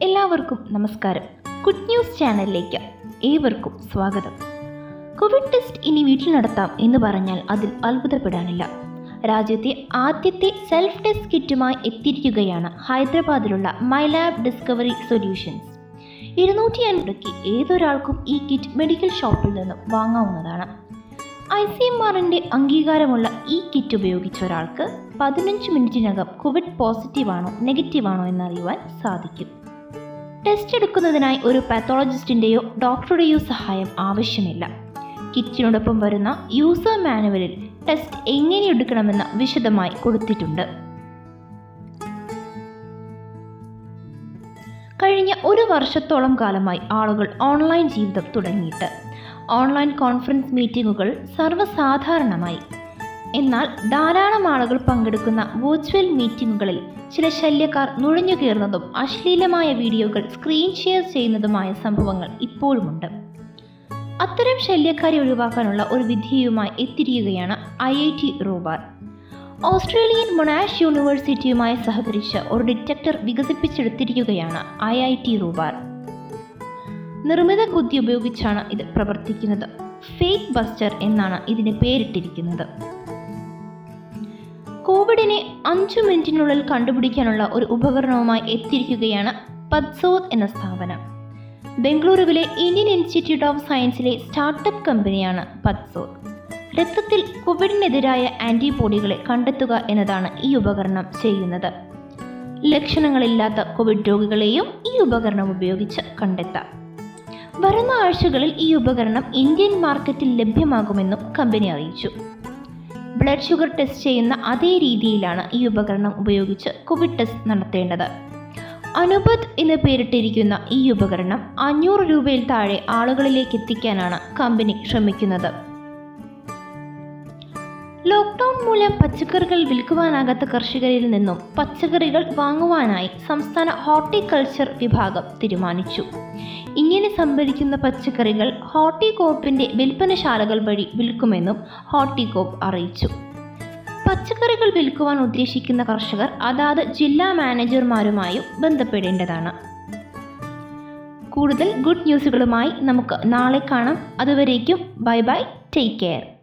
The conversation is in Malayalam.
എല്ലാവർക്കും നമസ്കാരം. ഗുഡ് ന്യൂസ് ചാനലിലേക്ക് ഏവർക്കും സ്വാഗതം. കോവിഡ് ടെസ്റ്റ് ഇനി വീട്ടിൽ നടത്താം എന്ന് പറഞ്ഞാൽ അതിൽ അത്ഭുതപ്പെടാനില്ല. രാജ്യത്തെ ആദ്യത്തെ സെൽഫ് ടെസ്റ്റ് കിറ്റുമായി എത്തിയിരിക്കുകയാണ് ഹൈദരാബാദിലുള്ള മൈ ലാബ് ഡിസ്കവറി സൊല്യൂഷൻസ് ഇരുന്നൂറ്റി അൻപതുക്ക് ഏതൊരാൾക്കും ഈ കിറ്റ് മെഡിക്കൽ ഷോപ്പിൽ നിന്നും വാങ്ങാവുന്നതാണ്. ഐ സി എം ആറിന്റെ അംഗീകാരമുള്ള ഈ കിറ്റ് ഉപയോഗിച്ച ഒരാൾക്ക് പതിനഞ്ച് മിനിറ്റിനകം കോവിഡ് പോസിറ്റീവാണോ നെഗറ്റീവാണോ എന്നറിയുവാൻ സാധിക്കും. ടെസ്റ്റ് എടുക്കുന്നതിനായി ഒരു പാത്തോളജിസ്റ്റിന്റെയോ ഡോക്ടറുടെയോ സഹായം ആവശ്യമില്ല. കിറ്റിനോടൊപ്പം വരുന്ന യൂസർ മാനുവലിൽ ടെസ്റ്റ് എങ്ങനെ എടുക്കണമെന്ന് വിശദമായി കൊടുത്തിട്ടുണ്ട്. കഴിഞ്ഞ ഒരു വർഷത്തോളം കാലമായി ആളുകൾ ഓൺലൈൻ ജീവിതം തുടങ്ങിയിട്ട്. ഓൺലൈൻ കോൺഫറൻസ് മീറ്റിങ്ങുകൾ സർവസാധാരണമായി. എന്നാൽ ധാരാളം ആളുകൾ പങ്കെടുക്കുന്ന വെർച്വൽ മീറ്റിംഗുകളിൽ ചില ശല്യക്കാർ നുഴഞ്ഞു കയറുന്നതും അശ്ലീലമായ വീഡിയോകൾ സ്ക്രീൻ ഷെയർ ചെയ്യുന്നതുമായ സംഭവങ്ങൾ ഇപ്പോഴുമുണ്ട്. അത്തരം ശല്യക്കാരെ ഒഴിവാക്കാനുള്ള ഒരു വിധിയുമായി എത്തിരിയുകയാണ് I I T Ropar. Australian Monash യൂണിവേഴ്സിറ്റിയുമായി സഹകരിച്ച് ഒരു ഡിറ്റക്ടർ വികസിപ്പിച്ചെടുത്തിരിക്കുകയാണ് ഐ ഐ ടി റൂബാർ. നിർമ്മിത ബുദ്ധി ഉപയോഗിച്ചാണ് ഇത് പ്രവർത്തിക്കുന്നത്. ഫേക്ക് ബസ്റ്റർ എന്നാണ് ഇതിന് പേരിട്ടിരിക്കുന്നത്. കോവിഡിനെ അഞ്ചു മിനിറ്റിനുള്ളിൽ കണ്ടുപിടിക്കാനുള്ള ഒരു ഉപകരണവുമായി എത്തിയിരിക്കുകയാണ് പദ്സോത് എന്ന സ്ഥാപനം. ബംഗളൂരുവിലെ ഇന്ത്യൻ ഇൻസ്റ്റിറ്റ്യൂട്ട് ഓഫ് സയൻസിലെ സ്റ്റാർട്ടപ്പ് കമ്പനിയാണ് പദ്സോത് രക്തത്തിൽ കോവിഡിനെതിരായ ആന്റിബോഡികളെ കണ്ടെത്തുക എന്നതാണ് ഈ ഉപകരണം ചെയ്യുന്നത്. ലക്ഷണങ്ങളില്ലാത്ത കോവിഡ് രോഗികളെയും ഈ ഉപകരണം ഉപയോഗിച്ച് കണ്ടെത്താം. വരുന്ന ആഴ്ചകളിൽ ഈ ഉപകരണം ഇന്ത്യൻ മാർക്കറ്റിൽ ലഭ്യമാകുമെന്നും കമ്പനി അറിയിച്ചു. ബ്ലഡ് ഷുഗർ ടെസ്റ്റ് ചെയ്യുന്ന അതേ രീതിയിലാണ് ഈ ഉപകരണം ഉപയോഗിച്ച് കോവിഡ് ടെസ്റ്റ് നടത്തേണ്ടത്. അനുപത് എന്ന് പേരിട്ടിരിക്കുന്ന ഈ ഉപകരണം അഞ്ഞൂറ് രൂപയിൽ താഴെ ആളുകളിലേക്ക് എത്തിക്കാനാണ് കമ്പനി ശ്രമിക്കുന്നത്. ലോക്ക്ഡൗൺ മൂലം പച്ചക്കറികൾ വിൽക്കുവാനാകാത്ത കർഷകരിൽ നിന്നും പച്ചക്കറികൾ വാങ്ങുവാനായി സംസ്ഥാന ഹോർട്ടിക്കൾച്ചർ വിഭാഗം തീരുമാനിച്ചു. ഇങ്ങനെ സംഭരിക്കുന്ന പച്ചക്കറികൾ ഹോർട്ടികോപ്പിന്റെ വിൽപ്പനശാലകൾ വഴി വിൽക്കുമെന്നും ഹോർട്ടികോപ്പ് അറിയിച്ചു. പച്ചക്കറികൾ വിൽക്കുവാൻ ഉദ്ദേശിക്കുന്ന കർഷകർ അതാത് ജില്ലാ മാനേജർമാരുമായും ബന്ധപ്പെടേണ്ടതാണ്. കൂടുതൽ ഗുഡ് ന്യൂസുകളുമായി നമുക്ക് നാളെ കാണാം. അതുവരേക്കും ബൈ ബൈ ടേക്ക് കെയർ.